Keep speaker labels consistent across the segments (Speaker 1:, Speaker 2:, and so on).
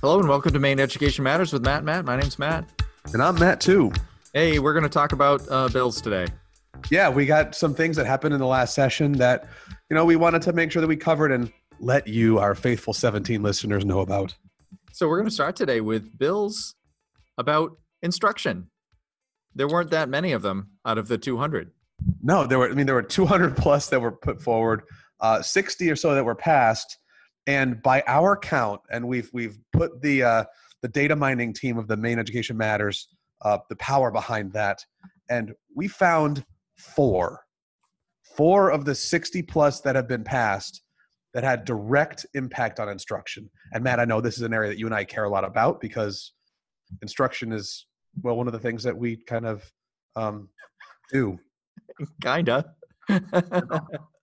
Speaker 1: Hello and welcome to Maine Education Matters with Matt. Matt, my name's Matt.
Speaker 2: And I'm Matt too.
Speaker 1: Hey, we're going to talk about uh, bills today.
Speaker 2: Yeah, we got some things that happened in the last session that, you know, we wanted to make sure that we covered and let you, our faithful 17 listeners, know about.
Speaker 1: So we're going to start today with bills about instruction. There weren't that many of them out of the 200.
Speaker 2: No, there were. I mean, there were 200 plus that were put forward, uh, 60 or so that were passed, and by our count, and we've we've put the uh, the data mining team of the Maine Education Matters, uh, the power behind that, and we found four, four of the 60 plus that have been passed that had direct impact on instruction. And Matt, I know this is an area that you and I care a lot about because instruction is well one of the things that we kind of um, do.
Speaker 1: Kinda.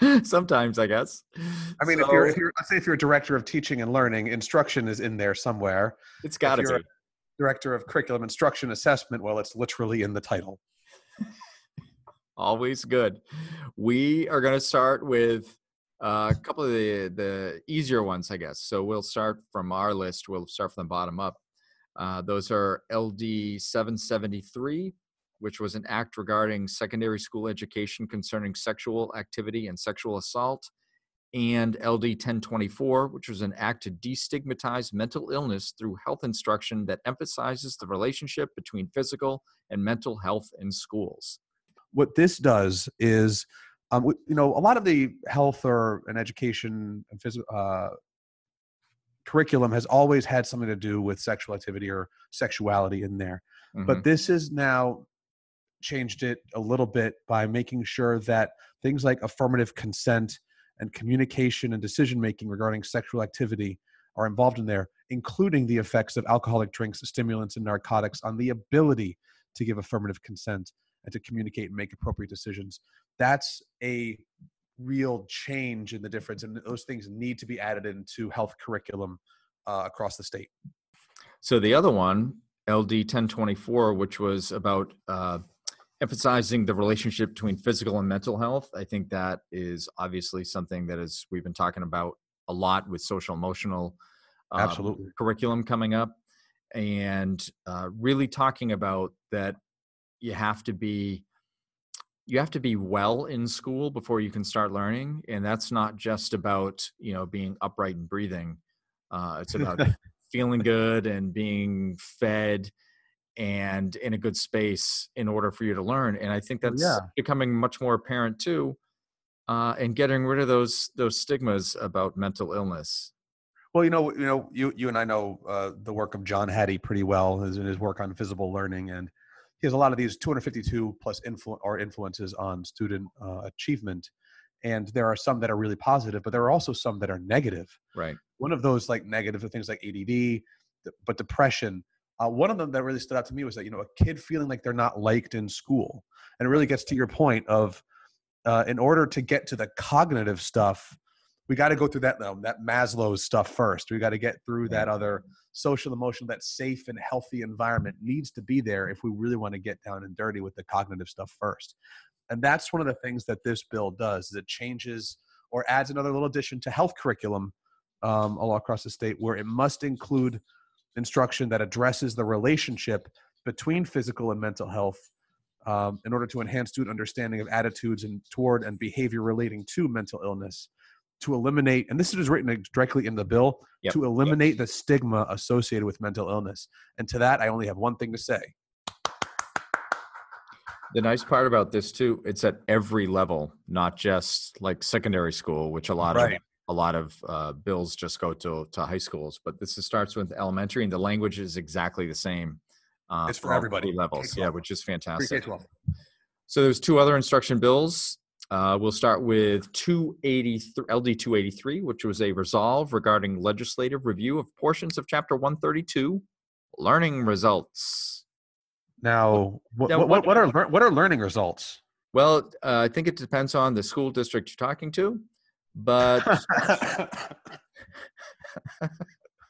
Speaker 1: Sometimes, I guess.
Speaker 2: I mean, so, if you're, if you're, let's say if you're a director of teaching and learning, instruction is in there somewhere.
Speaker 1: It's got to be.
Speaker 2: Director of curriculum instruction assessment, well, it's literally in the title.
Speaker 1: Always good. We are going to start with uh, a couple of the, the easier ones, I guess. So we'll start from our list. We'll start from the bottom up. Uh, those are LD 773, which was an act regarding secondary school education concerning sexual activity and sexual assault, and LD 1024, which was an act to destigmatize mental illness through health instruction that emphasizes the relationship between physical and mental health in schools.
Speaker 2: What this does is, um, you know, a lot of the health or an education and physical uh, curriculum has always had something to do with sexual activity or sexuality in there. Mm-hmm. But this is now changed it a little bit by making sure that things like affirmative consent and communication and decision making regarding sexual activity are involved in there, including the effects of alcoholic drinks, stimulants, and narcotics on the ability to give affirmative consent and to communicate and make appropriate decisions. That's a real change in the difference, and those things need to be added into health curriculum uh, across the state.
Speaker 1: So the other one, LD 1024, which was about uh, emphasizing the relationship between physical and mental health i think that is obviously something that is we've been talking about a lot with social emotional
Speaker 2: absolutely.
Speaker 1: curriculum coming up and uh, really talking about that you have to be you have to be well in school before you can start learning and that's not just about you know being upright and breathing uh, it's about feeling good and being fed and in a good space in order for you to learn and i think that's yeah. becoming much more apparent too uh, and getting rid of those those stigmas about mental illness.
Speaker 2: Well you know you know you you and i know uh, the work of john hattie pretty well in his work on visible learning and he has a lot of these 252 plus influ- or influences on student uh, achievement and there are some that are really positive but there are also some that are negative.
Speaker 1: Right.
Speaker 2: One of those like negative things like add but depression uh, one of them that really stood out to me was that you know a kid feeling like they're not liked in school, and it really gets to your point of uh, in order to get to the cognitive stuff, we got to go through that um, that Maslow's stuff first. We got to get through that other social, emotional, that safe and healthy environment needs to be there if we really want to get down and dirty with the cognitive stuff first. And that's one of the things that this bill does. Is it changes or adds another little addition to health curriculum um, all across the state, where it must include instruction that addresses the relationship between physical and mental health um, in order to enhance student understanding of attitudes and toward and behavior relating to mental illness to eliminate and this is written directly in the bill yep. to eliminate yep. the stigma associated with mental illness and to that i only have one thing to say
Speaker 1: the nice part about this too it's at every level not just like secondary school which a lot right. of a lot of uh, bills just go to, to high schools, but this is, starts with elementary, and the language is exactly the same.
Speaker 2: Uh, it's for, for everybody
Speaker 1: levels, yeah, which is fantastic. So there's two other instruction bills. Uh, we'll start with 283, LD 283, which was a resolve regarding legislative review of portions of Chapter 132, learning results.
Speaker 2: Now, what, now, what, what are what are learning results?
Speaker 1: Well, uh, I think it depends on the school district you're talking to. But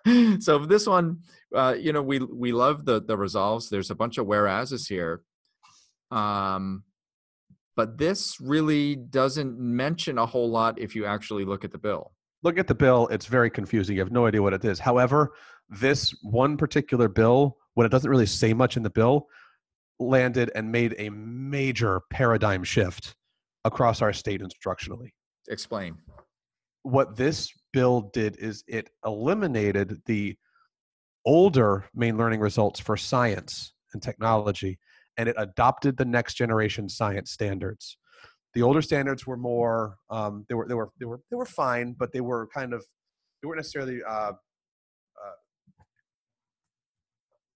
Speaker 1: so this one, uh, you know, we we love the the resolves. There's a bunch of whereases here, um, but this really doesn't mention a whole lot if you actually look at the bill.
Speaker 2: look at the bill. It's very confusing. You have no idea what it is. However, this one particular bill, when it doesn't really say much in the bill, landed and made a major paradigm shift across our state instructionally.
Speaker 1: Explain.
Speaker 2: What this bill did is it eliminated the older Maine learning results for science and technology and it adopted the next generation science standards. The older standards were more um, they were they were they were they were fine but they were kind of they weren't necessarily uh,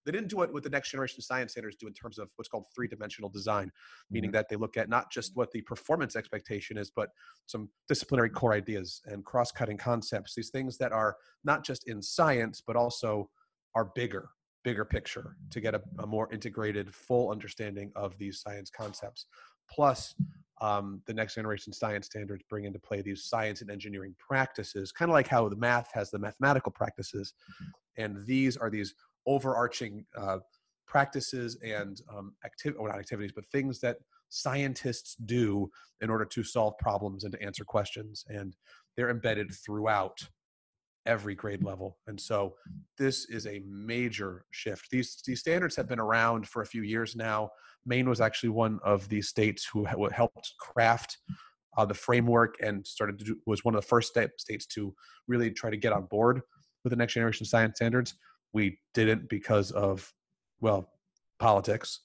Speaker 2: they didn't do it what the next generation science standards do in terms of what's called three-dimensional design meaning mm-hmm. that they look at not just what the performance expectation is but some disciplinary core ideas and cross-cutting concepts these things that are not just in science but also are bigger bigger picture to get a, a more integrated full understanding of these science concepts plus um, the next generation science standards bring into play these science and engineering practices, kind of like how the math has the mathematical practices. Mm-hmm. And these are these overarching uh, practices and um, activity, well, not activities, but things that scientists do in order to solve problems and to answer questions. And they're embedded throughout every grade level. And so this is a major shift. These, these standards have been around for a few years now. Maine was actually one of the states who helped craft uh, the framework and started to do, was one of the first states to really try to get on board with the next generation science standards. We didn't because of, well, politics.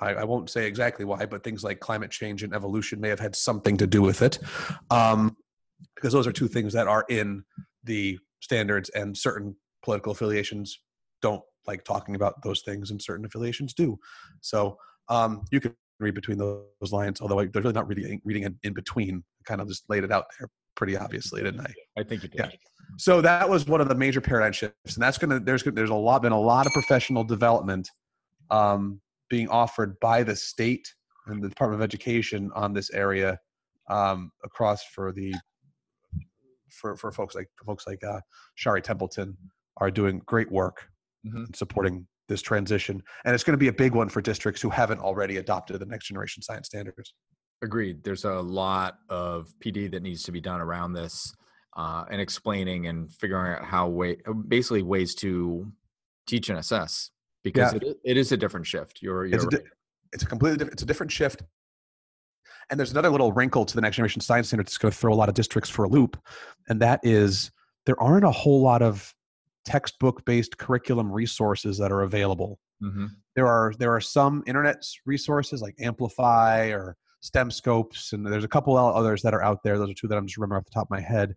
Speaker 2: I, I, won't say exactly why, but things like climate change and evolution may have had something to do with it. Um, because those are two things that are in the standards, and certain political affiliations don't like talking about those things, and certain affiliations do. So um, you can read between those lines, although I, there's really not really reading in, in between. Kind of just laid it out there pretty obviously, didn't I?
Speaker 1: I think you did.
Speaker 2: Yeah. So that was one of the major paradigm shifts, and that's gonna there's there's a lot been a lot of professional development um, being offered by the state and the Department of Education on this area um, across for the for for folks like folks like uh, Shari Templeton are doing great work mm-hmm. supporting this transition, and it's going to be a big one for districts who haven't already adopted the next generation science standards.
Speaker 1: Agreed. There's a lot of PD that needs to be done around this, uh, and explaining and figuring out how way basically ways to teach and assess because yeah. it, it is a different shift. You're, you're
Speaker 2: it's, a di- it's a completely different. It's a different shift. And there's another little wrinkle to the next generation science standard that's going to throw a lot of districts for a loop, and that is there aren't a whole lot of textbook based curriculum resources that are available. Mm-hmm. There are there are some internet resources like Amplify or STEMscopes, and there's a couple others that are out there. Those are two that I'm just remembering off the top of my head.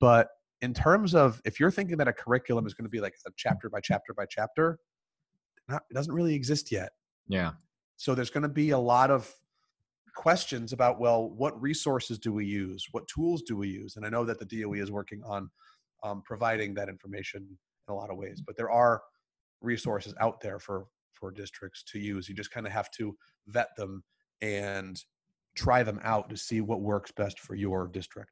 Speaker 2: But in terms of if you're thinking that a curriculum is going to be like a chapter by chapter by chapter, not, it doesn't really exist yet.
Speaker 1: Yeah.
Speaker 2: So there's going to be a lot of questions about well, what resources do we use? What tools do we use? And I know that the DOE is working on um, providing that information in a lot of ways. But there are resources out there for for districts to use. You just kind of have to vet them and try them out to see what works best for your district.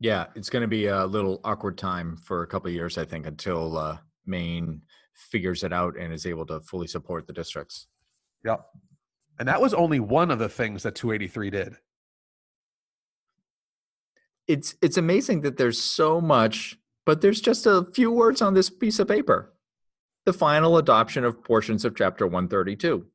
Speaker 1: Yeah, it's going to be a little awkward time for a couple years, I think, until uh, Maine figures it out and is able to fully support the districts.
Speaker 2: Yep. And that was only one of the things that 283 did.
Speaker 1: It's it's amazing that there's so much but there's just a few words on this piece of paper. The final adoption of portions of chapter 132.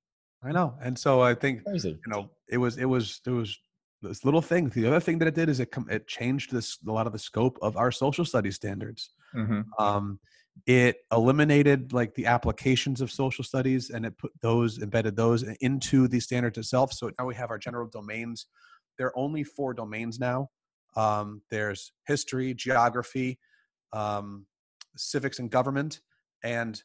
Speaker 2: I know. And so I think Crazy. you know, it was it was it was this little thing. The other thing that it did is it com- it changed this a lot of the scope of our social studies standards. Mm-hmm. Um, it eliminated like the applications of social studies and it put those embedded those into the standards itself. So now we have our general domains. There are only four domains now. Um, there's history, geography, um, civics and government, and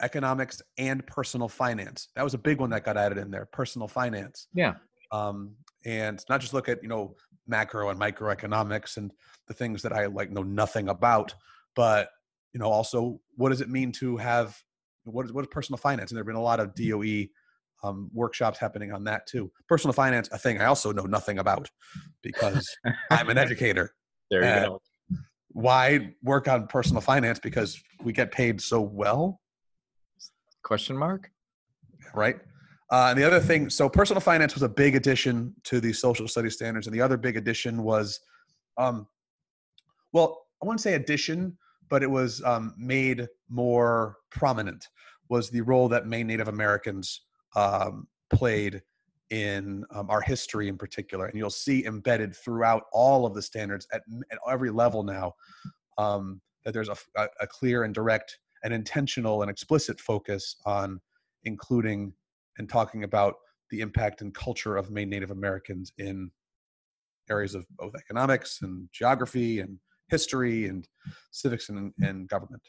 Speaker 2: economics and personal finance. That was a big one that got added in there. Personal finance.
Speaker 1: Yeah.
Speaker 2: Um, and not just look at you know macro and microeconomics and the things that I like know nothing about, but you know also what does it mean to have what is what is personal finance? And there've been a lot of DOE um, workshops happening on that too. Personal finance, a thing I also know nothing about because I'm an educator.
Speaker 1: There you go
Speaker 2: why work on personal finance because we get paid so well
Speaker 1: question mark
Speaker 2: right uh, and the other thing so personal finance was a big addition to the social studies standards and the other big addition was um, well, I wouldn't say addition, but it was um, made more prominent. Was the role that Maine Native Americans um, played in um, our history in particular, and you'll see embedded throughout all of the standards at, at every level now um, that there's a, a clear and direct and intentional and explicit focus on including and talking about the impact and culture of Maine Native Americans in areas of both economics and geography and history and civics and, and government.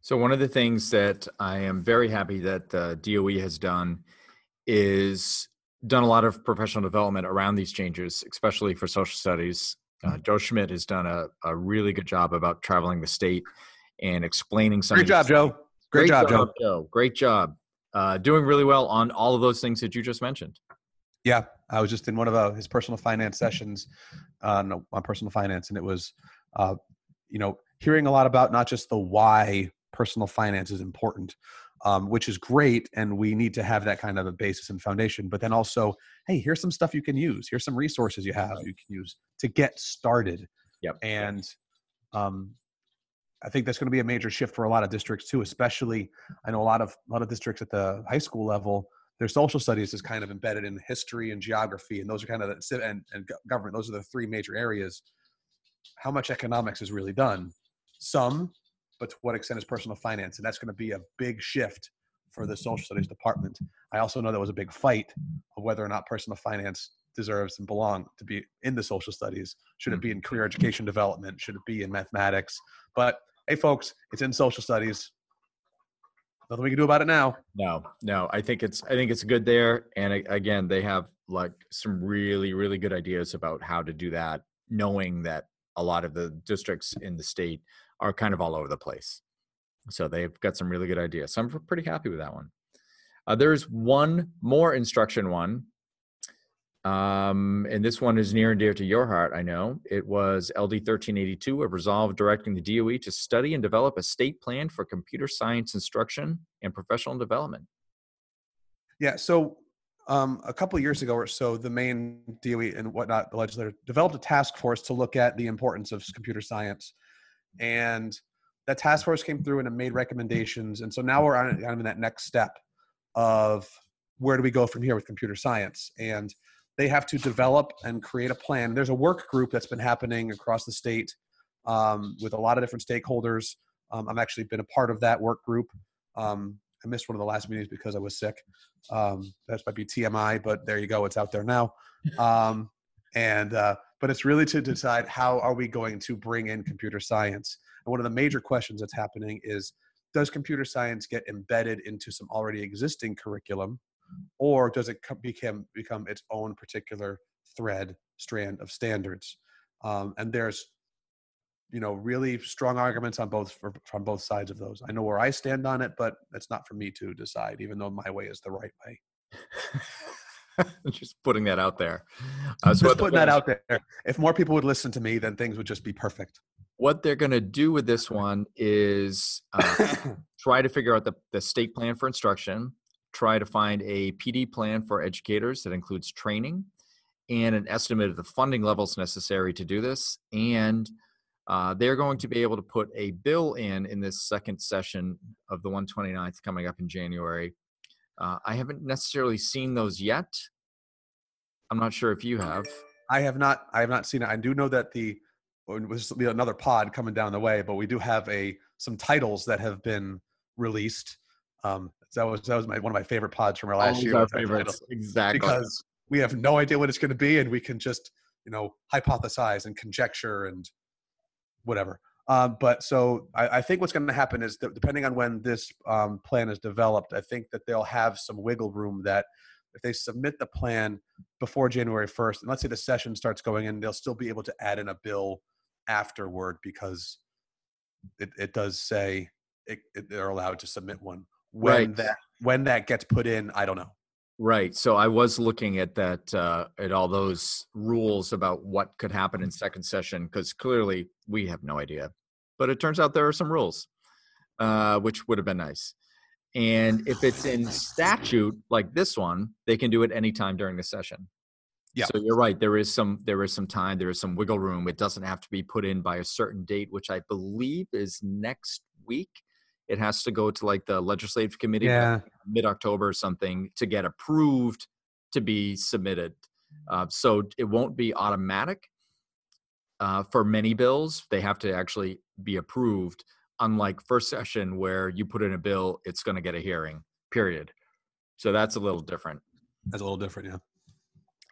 Speaker 1: So one of the things that I am very happy that uh, DOE has done is done a lot of professional development around these changes, especially for social studies. Uh, mm-hmm. Joe Schmidt has done a, a really good job about traveling the state and explaining some.
Speaker 2: Great job, Joe. Great, Great job, job,
Speaker 1: Joe. Great job. Uh, doing really well on all of those things that you just mentioned.
Speaker 2: Yeah, I was just in one of uh, his personal finance sessions on, on personal finance, and it was, uh, you know, hearing a lot about not just the why personal finance is important, um, which is great, and we need to have that kind of a basis and foundation. But then also, hey, here's some stuff you can use. Here's some resources you have you can use to get started.
Speaker 1: Yep.
Speaker 2: And um, I think that's going to be a major shift for a lot of districts too. Especially, I know a lot of a lot of districts at the high school level. Their social studies is kind of embedded in history and geography, and those are kind of the and, and government. Those are the three major areas. How much economics is really done? Some but to what extent is personal finance? And that's going to be a big shift for the social studies department. I also know there was a big fight of whether or not personal finance deserves and belong to be in the social studies. Should it be in career education development? Should it be in mathematics? But hey, folks, it's in social studies. Nothing we can do about it now.
Speaker 1: No, no. I think it's I think it's good there. And again, they have like some really really good ideas about how to do that, knowing that a lot of the districts in the state are kind of all over the place. So they've got some really good ideas. So I'm pretty happy with that one. Uh, there's one more instruction one. Um, and this one is near and dear to your heart, I know. It was LD 1382, a resolve directing the DOE to study and develop a state plan for computer science instruction and professional development.
Speaker 2: Yeah, so um, a couple years ago or so, the Maine DOE and whatnot, the legislature developed a task force to look at the importance of computer science and that task force came through and it made recommendations and so now we're on kind of in that next step of where do we go from here with computer science and they have to develop and create a plan. There's a work group that's been happening across the state um, with a lot of different stakeholders. Um, i've actually been a part of that work group. Um, i missed one of the last meetings because i was sick. Um, that might be tmi but there you go it's out there now. Um, and uh, but it's really to decide how are we going to bring in computer science. And one of the major questions that's happening is does computer science get embedded into some already existing curriculum or does it become become its own particular thread strand of standards um, and there's you know really strong arguments on both for, from both sides of those i know where i stand on it but it's not for me to decide even though my way is the right way
Speaker 1: just putting that out there.
Speaker 2: Uh, so just putting that out there. If more people would listen to me, then things would just be perfect.
Speaker 1: What they're going to do with this one is uh, try to figure out the, the state plan for instruction, try to find a PD plan for educators that includes training and an estimate of the funding levels necessary to do this. And uh, they're going to be able to put a bill in in this second session of the 129th coming up in January uh, I haven't necessarily seen those yet. I'm not sure if you have.
Speaker 2: I have not. I have not seen it. I do know that the was another pod coming down the way, but we do have a some titles that have been released. Um, that was that was my one of my favorite pods from our last year.
Speaker 1: Our favorites, exactly.
Speaker 2: Because we have no idea what it's going to be, and we can just you know hypothesize and conjecture and whatever. Um, but so I, I, think what's going to happen is that depending on when this um, plan is developed, I think that they'll have some wiggle room that if they submit the plan before January 1st, and let's say the session starts going in, they'll still be able to add in a bill afterward because it, it does say it, it, they're allowed to submit one. When right. that when that gets put in, I don't know.
Speaker 1: Right. So I was looking at that, uh, at all those rules about what could happen in second session, because clearly we have no idea. But it turns out there are some rules, uh, which would have been nice. And if it's in statute like this one, they can do it anytime during the session.
Speaker 2: Yeah.
Speaker 1: So you're right. There is some there is some time. There is some wiggle room. It doesn't have to be put in by a certain date, which I believe is next week. It has to go to like the legislative committee
Speaker 2: Yeah.
Speaker 1: mid October or something to get approved to be submitted. Uh, so it won't be automatic. Uh, for many bills, they have to actually be approved. Unlike first session, where you put in a bill, it's going to get a hearing. Period. So that's a little different
Speaker 2: That's a little different. Yeah.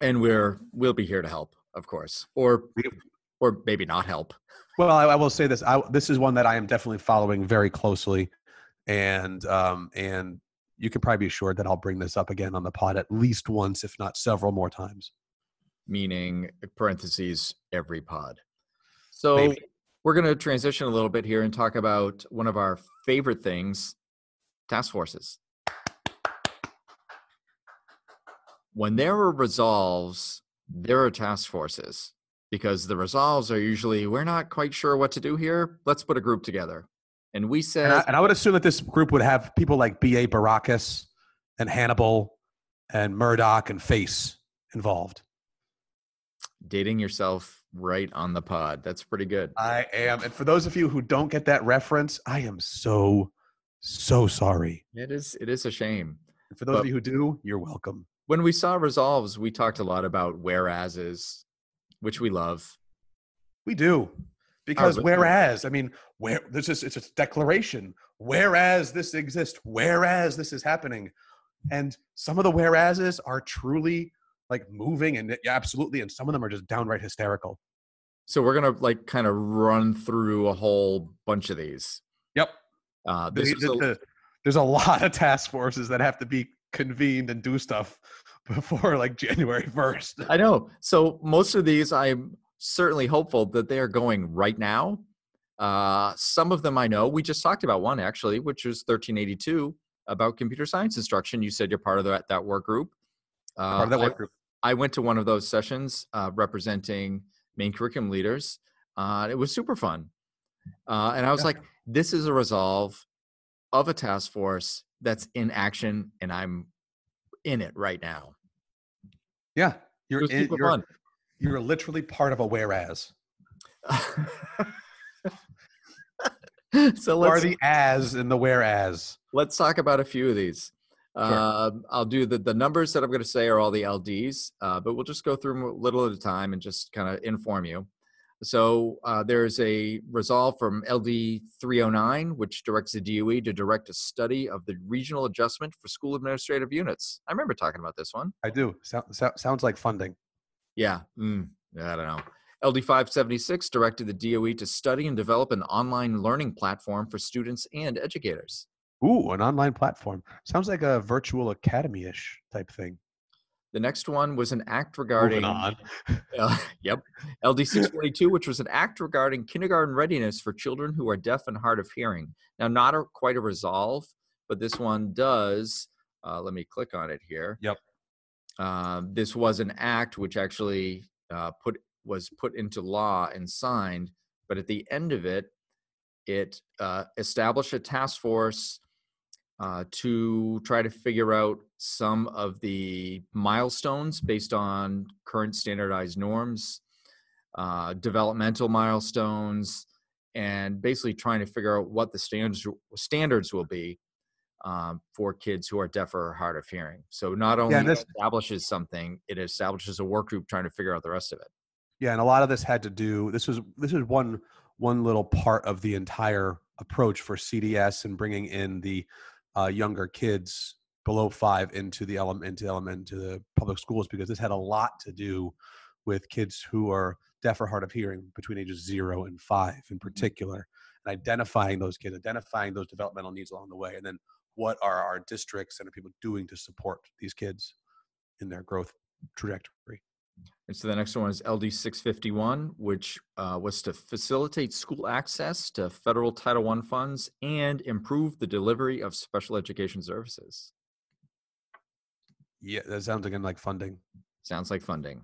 Speaker 1: and we're we'll be here to help of course or or maybe not help
Speaker 2: Well, I, I will say this. I, this is one that I am definitely following very closely, and um, and you can probably be assured that I'll bring this up again on the pod at least once, if not several more times.
Speaker 1: meaning parentheses every pod so
Speaker 2: Maybe.
Speaker 1: we're going to transition a little bit here and talk about one of our favorite things task forces when there are resolves there are task forces because the resolves are usually we're not quite sure what to do here let's put a group together and we said
Speaker 2: And I, and I would assume that this group would have people like B.A. Baracus and Hannibal and Murdock and Face involved.
Speaker 1: dating yourself right on the pod. That's pretty good.
Speaker 2: I am. And for those of you who don't get that reference, I am so, so sorry.
Speaker 1: It is it is a shame.
Speaker 2: And for those of you who do, you're welcome.
Speaker 1: When we saw resolves, we talked a lot about whereases, which we love.
Speaker 2: We do. Because whereas, I mean, where this is it's a declaration. Whereas this exists, whereas this is happening. And some of the whereases are truly like moving and yeah, absolutely, and some of them are just downright hysterical.
Speaker 1: So we're gonna like kind of run through a whole bunch of these.
Speaker 2: Yep.
Speaker 1: Uh,
Speaker 2: The- the-
Speaker 1: a-
Speaker 2: the- there's a lot of task forces that have to be convened and do stuff before like January 1st.
Speaker 1: I know. So most of these, I'm certainly hopeful that they are going right now. Uh, some of them I know. We just talked about one actually, which was 1382 about computer science instruction. You said you're part of that that work group. Uh,
Speaker 2: Part of that
Speaker 1: I-
Speaker 2: work group.
Speaker 1: I went to one of those sessions uh, representing Maine curriculum leaders. Uh, it was super fun. Uh, and I was
Speaker 2: Yeah.
Speaker 1: like, this is a resolve of a task force that's in action, and I'm in it right now.
Speaker 2: Yeah. You're, in, you're,
Speaker 1: fun.
Speaker 2: you're literally part of a whereas.
Speaker 1: so
Speaker 2: are
Speaker 1: let's
Speaker 2: the as and the whereas.
Speaker 1: let's talk about a few of these.
Speaker 2: Sure.
Speaker 1: Um, I'll do the the numbers that I'm going to say are all the LDs, uh, but we'll just go through them a little at a time and just kind of inform you. So uh, there's a resolve from LD 309, which directs the DOE to direct a study of the regional adjustment for school administrative units. I remember talking about this one.
Speaker 2: I do. So, so, sounds like funding.
Speaker 1: Yeah, mm, I don't know. LD 576 directed the DOE to study and develop an online learning platform for students and educators.
Speaker 2: Ooh, an online platform. Sounds like a virtual academy ish type thing.
Speaker 1: The next one was an act regarding. Uh, yep. LD 642, which was an act regarding kindergarten readiness for children who are deaf and hard of hearing. Now, not a, quite a resolve, but this one does. Uh, let me click on it here.
Speaker 2: Yep.
Speaker 1: Uh, this was an act which actually uh, put was put into law and signed, but at the end of it, it uh, established a task force uh, to try to figure out some of the milestones based on current standardized norms, uh, developmental milestones, and basically trying to figure out what the standards standards will be um, for kids who are deaf or hard of hearing. So not only
Speaker 2: this-
Speaker 1: establishes something, it establishes a work group trying to figure out the rest of it.
Speaker 2: Yeah, and a lot of this had to do. This was this is one one little part of the entire approach for CDS and bringing in the uh, younger kids below five into the element into element into the public schools because this had a lot to do with kids who are deaf or hard of hearing between ages zero and five in particular, and identifying those kids, identifying those developmental needs along the way, and then what are our districts and are people doing to support these kids in their growth trajectory.
Speaker 1: And so the next one is LD 651, which uh, was to facilitate school access to federal Title I funds and improve the delivery of special education services.
Speaker 2: Yeah, that sounds again like funding.
Speaker 1: Sounds like funding.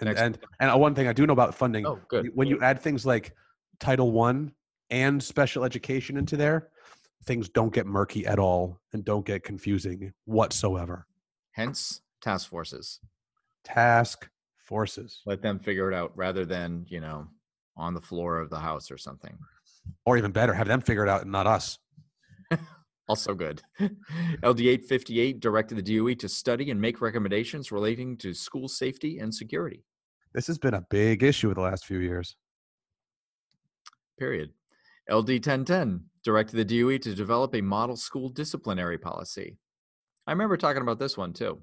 Speaker 2: And
Speaker 1: Next
Speaker 2: and, and uh, one thing I do know about funding,
Speaker 1: Oh, good.
Speaker 2: when you add things like Title One and special education into there, things don't get murky at all and don't get confusing whatsoever.
Speaker 1: Hence, task forces.
Speaker 2: Task Forces.
Speaker 1: Let them figure it out rather than, you know, on the floor of the house or something.
Speaker 2: Or even better, have them figure it out and not us.
Speaker 1: Also good. LD 858 directed the DOE to study and make recommendations relating to school safety and security.
Speaker 2: This has been a big issue in the last few years.
Speaker 1: Period. LD 1010 directed the DOE to develop a model school disciplinary policy. I remember talking about this one too.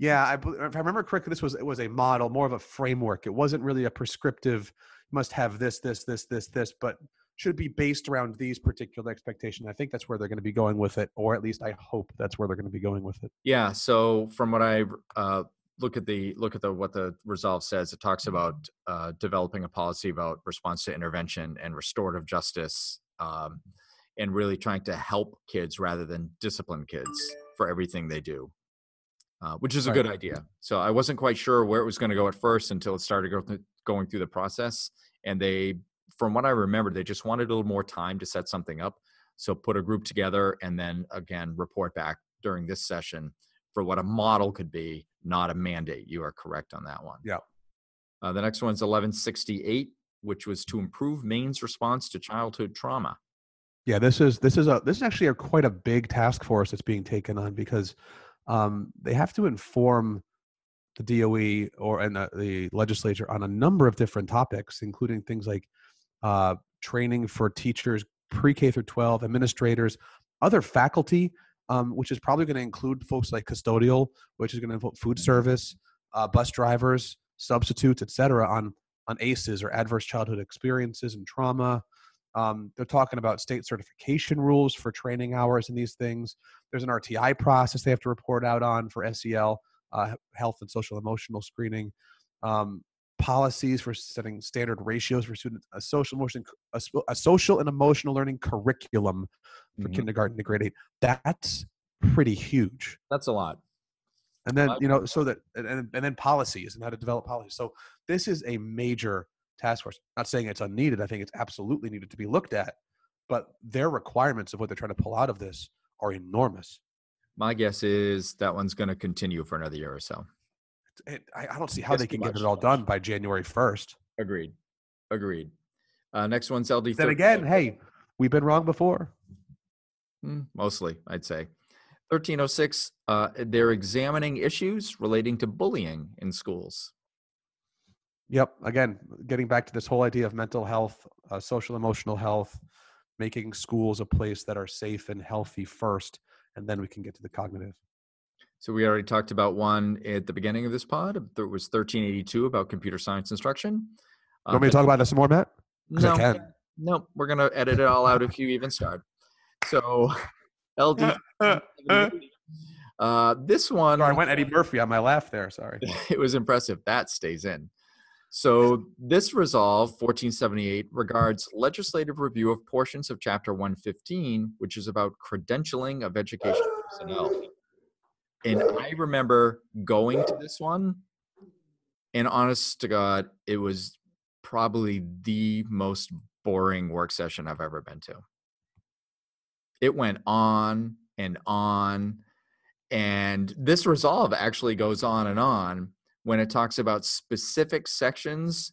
Speaker 2: Yeah, I, if I remember correctly, this was it was a model, more of a framework. It wasn't really a prescriptive. Must have this, this, this, this, this, but should be based around these particular expectations. I think that's where they're going to be going with it, or at least I hope that's where they're going to be going with it.
Speaker 1: Yeah. So from what I uh, look at the look at the what the resolve says, it talks about uh, developing a policy about response to intervention and restorative justice, um, and really trying to help kids rather than discipline kids for everything they do, uh, which is a good idea. So I wasn't quite sure where it was going to go at first until it started go th- going through the process, and they, from what I remember, they just wanted a little more time to set something up. So put a group together and then again report back during this session for what a model could be, not a mandate. You are correct on that one.
Speaker 2: Yeah.
Speaker 1: Uh, the next one's 1168, which was to improve Maine's response to childhood trauma.
Speaker 2: Yeah, this is this is a this is actually a quite a big task force that's being taken on because um, they have to inform the DOE or and the, the legislature on a number of different topics, including things like uh, training for teachers, pre-K through 12, administrators, other faculty, um, which is probably going to include folks like custodial, which is going to involve food service, uh, bus drivers, substitutes, etc. on on ACEs or adverse childhood experiences and trauma. Um, they're talking about state certification rules for training hours and these things. There's an RTI process they have to report out on for SEL, uh, health and social emotional screening. Um, policies for setting standard ratios for students. A social emotion, a, a social and emotional learning curriculum for
Speaker 1: Mhm.
Speaker 2: kindergarten to grade eight. That's pretty huge.
Speaker 1: That's a lot.
Speaker 2: And then you know, so that and and then policies and how to develop policies. So this is a major task force. Not saying it's unneeded. I think it's absolutely needed to be looked at. But their requirements of what they're trying to pull out of this are enormous.
Speaker 1: My guess is that one's going to continue for another year or so.
Speaker 2: It, I, I don't see how
Speaker 1: It's
Speaker 2: they can get it all done by January first.
Speaker 1: Agreed. Agreed. Uh, next one's LD.
Speaker 2: Then again, hey, we've been wrong before.
Speaker 1: Mm, mostly, I'd say. 1306, uh, they're examining issues relating to bullying in schools.
Speaker 2: Yep. Again, getting back to this whole idea of mental health, uh, social emotional health, making schools a place that are safe and healthy first, and then we can get to the cognitive.
Speaker 1: So we already talked about one at the beginning of this pod. It was 1382 about computer science instruction.
Speaker 2: You want me to talk about this some more, Matt? 'Cause I
Speaker 1: No,
Speaker 2: can.
Speaker 1: no, we're gonna edit it all out if you even start. So LD. Uh, this one.
Speaker 2: Sorry, I went Eddie Murphy on my laugh there. Sorry.
Speaker 1: it was impressive. That stays in. So this resolve 1478 regards legislative review of portions of chapter 115 which is about credentialing of education personnel. And I remember going to this one and honest to god it was probably the most boring work session I've ever been to. It went on and on and this resolve actually goes on and on when it talks about specific sections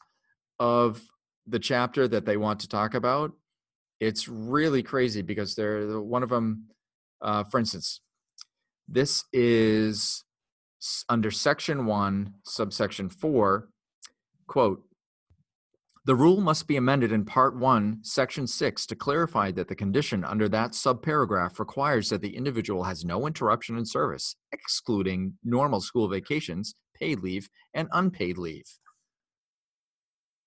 Speaker 1: of the chapter that they want to talk about. It's really crazy because they're one of them. Uh, for instance, this is under section one, subsection four. Quote: The rule must be amended in Part 1, Section 6 to clarify that the condition under that subparagraph requires that the individual has no interruption in service, excluding normal school vacations, paid leave, and unpaid leave.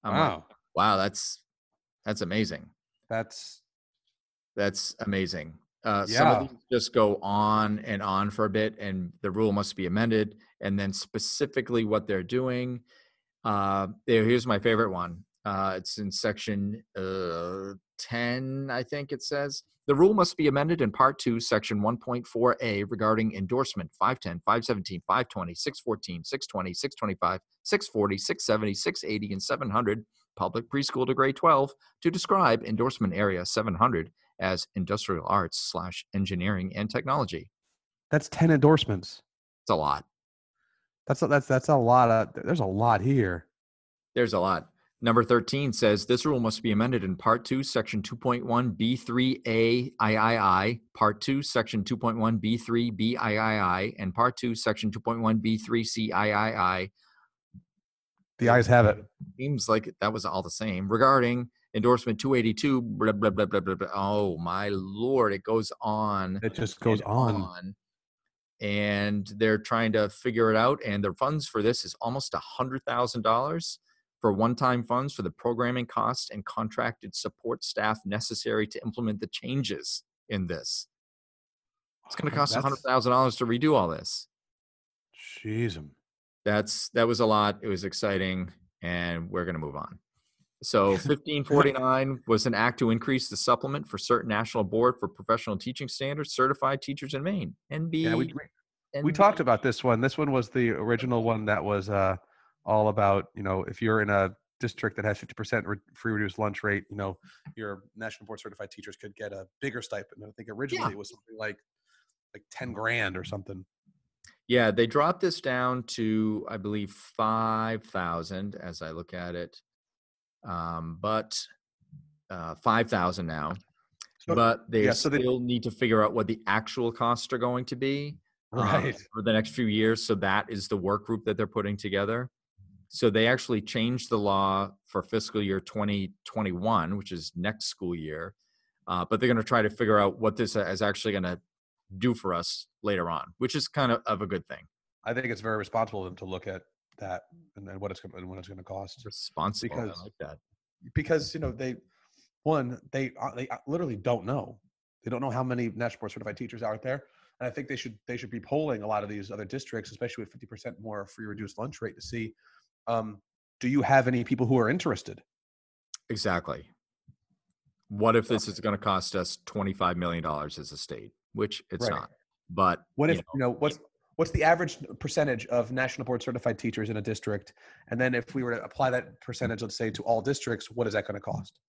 Speaker 1: I'm like,
Speaker 2: Wow.
Speaker 1: wow, that's that's amazing.
Speaker 2: That's
Speaker 1: That's amazing. Uh, Some of these just go on and on for a bit, and the rule must be amended. And then specifically what they're doing. Uh, there, here's my favorite one. Uh, it's in section uh, 10, I think it says. The rule must be amended in Part 2, Section 1.4a regarding endorsement 510, 517, 520, 614, 620, 625, 640, 670, 680, and 700 public preschool to grade 12 to describe endorsement area 700 as industrial arts slash engineering and technology.
Speaker 2: that's ten endorsements.
Speaker 1: It's a lot.
Speaker 2: That's a, that's that's a lot of. There's a lot here.
Speaker 1: There's a lot. Number 13 says this rule must be amended in Part 2, Section 2.1 B3A III, Part 2, Section 2.1 B3 BIII, and Part 2, Section 2.1 B3 CIII.
Speaker 2: The eyes have it.
Speaker 1: Seems like that was all the same. Regarding endorsement 282, blah, blah, blah, blah, blah, blah. Oh, my Lord. It goes on.
Speaker 2: It just goes
Speaker 1: and
Speaker 2: on.
Speaker 1: And they're trying to figure it out. And their funds for this is almost a $100,000 for one-time funds for the programming costs and contracted support staff necessary to implement the changes in this. It's going to cost
Speaker 2: That's-
Speaker 1: $100,000 to redo all this.
Speaker 2: Jeez. um,
Speaker 1: That's that was a lot. It was exciting and we're going to move on. So 1549 was an act to increase the supplement for certain national board for professional teaching standards certified teachers in Maine. NB
Speaker 2: Yeah, we, we, we talked about this one. This one was the original one that was uh, all about, you know, if you're in a district that has 50% re- free reduced lunch rate, you know, your national board certified teachers could get a bigger stipend. I think originally it was something like like 10 grand or something.
Speaker 1: Yeah, they dropped this down to I believe 5,000 as I look at it. Um, but uh 5,000 now.
Speaker 2: So-
Speaker 1: but they
Speaker 2: yeah, so they-
Speaker 1: still need to figure out what the actual costs are going to be. um,
Speaker 2: Right.
Speaker 1: for the next few years. So that is the work group that they're putting together. So they actually changed the law for fiscal year 2021, which is next school year. Uh, but they're going to try to figure out what this is actually going to do for us later on, which is kind of, of a good thing.
Speaker 2: I think it's very responsible of them to look at that and then what it's going and what it's going to cost.
Speaker 1: Responsible.
Speaker 2: Because-
Speaker 1: I like that.
Speaker 2: because you know they one they uh, they uh, literally don't know they don't know how many national board certified teachers are out there and i think they should they should be polling a lot of these other districts especially with 50% more free reduced lunch rate to see um, do you have any people who are interested
Speaker 1: Exactly. What if this is going to cost us $25 million as a state, which it's
Speaker 2: Right.
Speaker 1: not. But
Speaker 2: what
Speaker 1: you
Speaker 2: if you know what's what's the average percentage of national board certified teachers in a district and then if we were to apply that percentage let's say to all districts what is that going to cost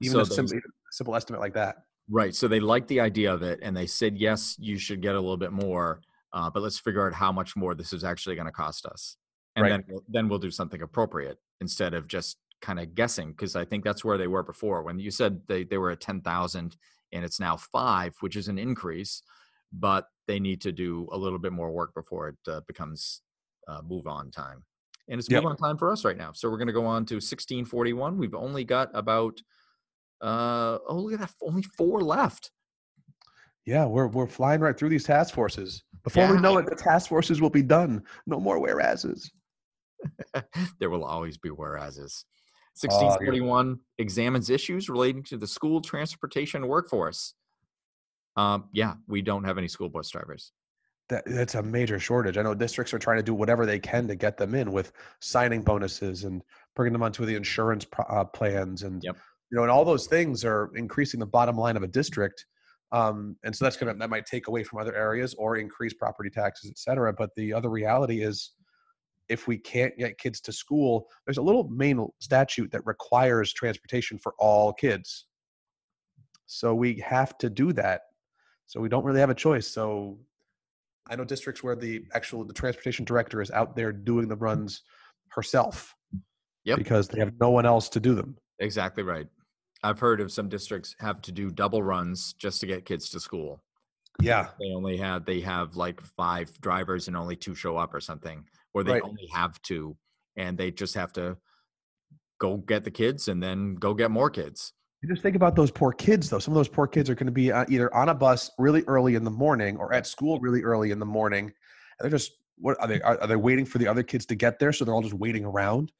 Speaker 2: even
Speaker 1: So
Speaker 2: a simple, simple estimate like that
Speaker 1: Right. So they liked the idea of it and they said, yes, you should get a little bit more, uh, but let's figure out how much more this is actually going to cost us. And
Speaker 2: Right.
Speaker 1: then, we'll, then we'll do something appropriate instead of just kind of guessing. Cause I think that's where they were before when you said they, they were at 10,000 and it's now five, which is an increase, but they need to do a little bit more work before it uh, becomes uh, move on time. And it's
Speaker 2: Yep.
Speaker 1: move on time for us right now. So we're going to go on to 1641. We've only got about, uh, oh, look at that. Only four left.
Speaker 2: Yeah, we're we're flying right through these task forces. Before we know it, the task forces will be done. No more whereases.
Speaker 1: there will always be whereases.
Speaker 2: Oh, you're-
Speaker 1: 1641 examines issues relating to the school transportation workforce. Um, yeah, we don't have any school bus drivers.
Speaker 2: That that's a major shortage. I know districts are trying to do whatever they can to get them in with signing bonuses and bringing them onto the insurance pro- uh, plans, and
Speaker 1: Yep.
Speaker 2: you know, and all those things are increasing the bottom line of a district. Um, and so that's gonna that might take away from other areas or increase property taxes, et cetera. But the other reality is, if we can't get kids to school, there's a little Maine statute that requires transportation for all kids. So we have to do that. So we don't really have a choice. So I know districts where the actual the transportation director is out there doing the mm. runs herself.
Speaker 1: Yep.
Speaker 2: Because they have no one else to do them.
Speaker 1: Exactly right. I've heard of some districts have to do double runs just to get kids to school.
Speaker 2: Yeah.
Speaker 1: They only have they have like five drivers and only two show up or something, or they
Speaker 2: Right.
Speaker 1: only have two, and they just have to go get the kids and then go get more kids.
Speaker 2: You just think about those poor kids, though. Some of those poor kids are going to be uh, either on a bus really early in the morning or at school really early in the morning. And they're just, what are they? Are, are they waiting for the other kids to get there? So they're all just waiting around.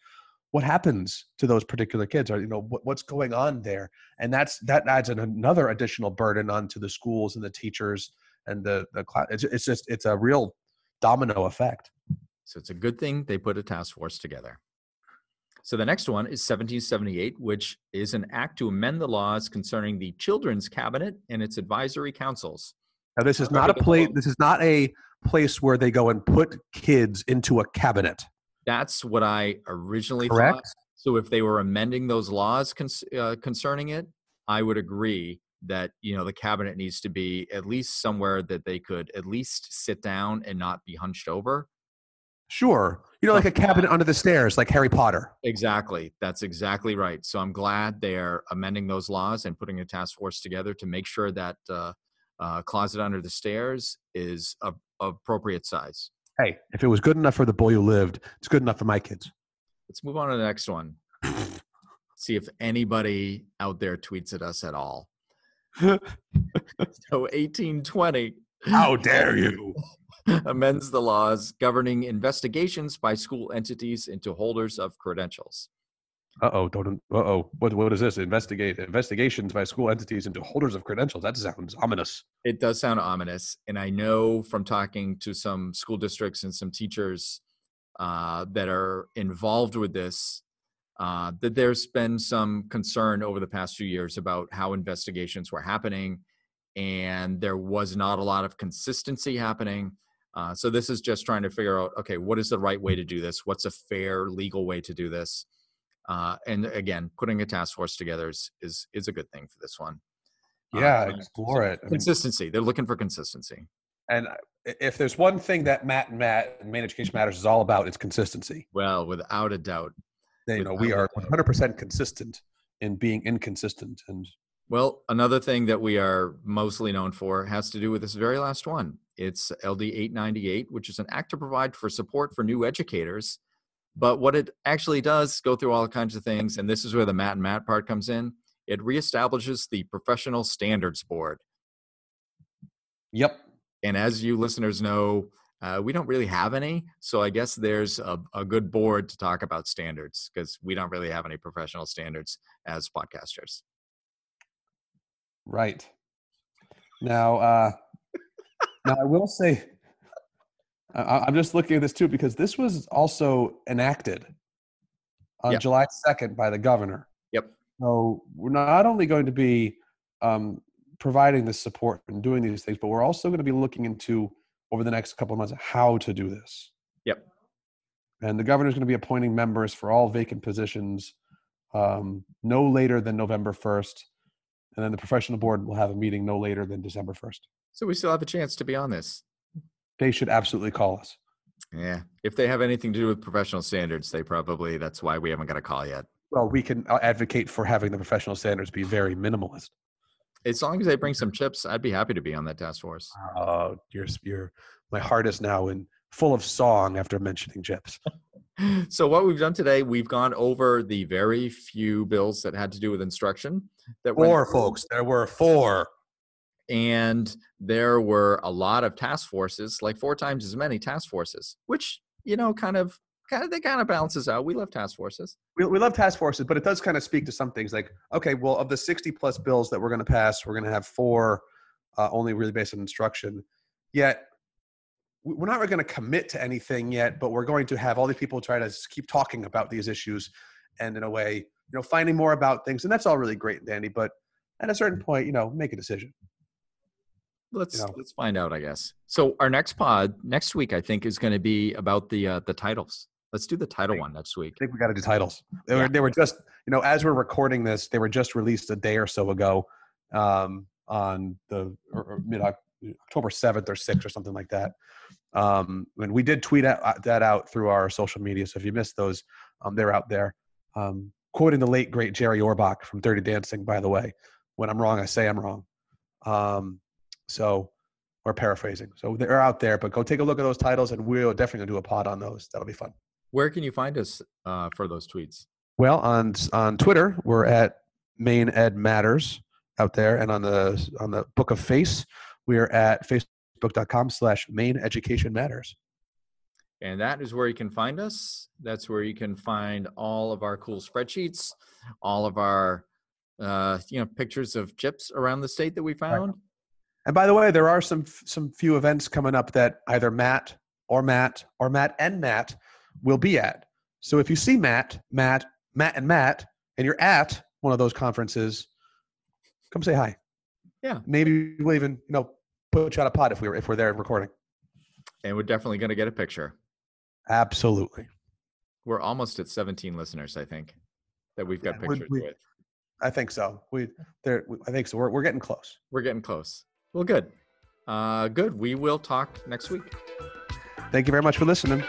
Speaker 2: What happens to those particular kids? Are you know what, what's going on there? And that's that adds an, another additional burden onto the schools and the teachers and the the class. It's, it's just it's a real domino effect.
Speaker 1: So it's a good thing they put a task force together. So the next one is 1778, which is an act to amend the laws concerning the Children's Cabinet and its advisory councils.
Speaker 2: Now this is not a place. This is not a place where they go and put kids into a cabinet.
Speaker 1: That's what I originally
Speaker 2: Correct.
Speaker 1: thought. So if they were amending those laws cons- uh, concerning it, I would agree that you know the cabinet needs to be at least somewhere that they could at least sit down and not be hunched over.
Speaker 2: Sure. You know, like a cabinet under the stairs, like Harry Potter.
Speaker 1: Exactly. That's exactly right. So I'm glad they're amending those laws and putting a task force together to make sure that uh, uh, closet under the stairs is a, appropriate size.
Speaker 2: Hey, if it was good enough for the boy who lived, it's good enough for my kids.
Speaker 1: Let's move on to the next one. See if anybody out there tweets at us at all. so 1820.
Speaker 2: How dare you?
Speaker 1: Amends the laws governing investigations by school entities into holders of credentials.
Speaker 2: Uh oh, don't. Uh oh, what what is this? Investigate investigations by school entities into holders of credentials. That sounds ominous.
Speaker 1: It does sound ominous, and I know from talking to some school districts and some teachers uh, that are involved with this uh, that there's been some concern over the past few years about how investigations were happening, and there was not a lot of consistency happening. Uh, so this is just trying to figure out, okay, what is the right way to do this? What's a fair legal way to do this? Uh, and again, putting a task force together is is, is a good thing for this one.
Speaker 2: Yeah, uh, explore it.
Speaker 1: Consistency. I mean, They're looking for consistency.
Speaker 2: And if there's one thing that Matt and Matt and Maine Education Matters is all about, it's consistency.
Speaker 1: Well, without a doubt.
Speaker 2: You know, we are 100% consistent in being inconsistent. And
Speaker 1: well, another thing that we are mostly known for has to do with this very last one. It's LD 898, which is an act to provide for support for new educators. But what it actually does go through all kinds of things, and this is where the Matt and Matt part comes in. It reestablishes the Professional Standards Board.
Speaker 2: Yep.
Speaker 1: And as you listeners know, uh, we don't really have any. So I guess there's a, a good board to talk about standards because we don't really have any professional standards as podcasters.
Speaker 2: Right. Now, uh, now I will say, I, am just looking at this too because this was also enacted on yep. July 2nd by the governor.
Speaker 1: Yep.
Speaker 2: So we're not only going to be um, providing this support and doing these things, but we're also going to be looking into over the next couple of months how to do this.
Speaker 1: Yep.
Speaker 2: And the governor is going to be appointing members for all vacant positions um, no later than November 1st. And then the professional board will have a meeting no later than December 1st.
Speaker 1: So we still have a chance to be on this.
Speaker 2: They should absolutely call us.
Speaker 1: Yeah. If they have anything to do with professional standards, they probably, that's why we haven't got a call yet.
Speaker 2: Well, we can uh, advocate for having the professional standards be very minimalist.
Speaker 1: As long as they bring some chips, I'd be happy to be on that task force.
Speaker 2: Oh, you're, you're, my heart is now in full of song after mentioning chips.
Speaker 1: so what we've done today, we've gone over the very few bills that had to do with instruction. That
Speaker 2: four, folks. There were four
Speaker 1: and there were a lot of task forces like four times as many task forces which you know kind of kind of they kind of balances out. We love task forces.
Speaker 2: We, we love task forces but it does kind of speak to some things like okay well of the 60 plus bills that we're going to pass we're going to have four uh, only really based on instruction. Yet we're not really going to commit to anything yet but we're going to have all these people try to keep talking about these issues and in a way you know finding more about things and that's all really great dandy but at a certain point you know make a decision
Speaker 1: let's let's find out i guess. So our next pod next week i think is going to be about the uh, the titles. Let's do the title one next week.
Speaker 2: I think we got to do titles. They, yeah. were, they were just you know as we're recording this they were just released a day or so ago um, on the or mid october 7th or 6th or something like that. Um, and we did tweet out, that out through our social media so if you missed those um, they're out there. Um, quoting the late great jerry orbach from dirty dancing by the way when i'm wrong i say i'm wrong. Um, so, or paraphrasing. So they're out there, but go take a look at those titles, and we'll definitely do a pod on those. That'll be fun.
Speaker 1: Where can you find us uh, for those tweets?
Speaker 2: Well, on on Twitter, we're at Maine Ed Matters out there, and on the on the Book of Face, we are at facebook.com/slash Maine Education Matters.
Speaker 1: And that is where you can find us. That's where you can find all of our cool spreadsheets, all of our uh, you know pictures of chips around the state that we found.
Speaker 2: And by the way, there are some some few events coming up that either Matt or Matt or Matt and Matt will be at. So if you see Matt, Matt, Matt and Matt, and you're at one of those conferences, come say hi.
Speaker 1: Yeah.
Speaker 2: Maybe we'll even, you know, put you out a pot if we are if we're there recording.
Speaker 1: And we're definitely gonna get a picture.
Speaker 2: Absolutely.
Speaker 1: We're almost at 17 listeners, I think, that we've got yeah, pictures we, with.
Speaker 2: I think so. We there I think so. We're we're getting close.
Speaker 1: We're getting close. Well, good. Uh, good. We will talk next week.
Speaker 2: Thank you very much for listening.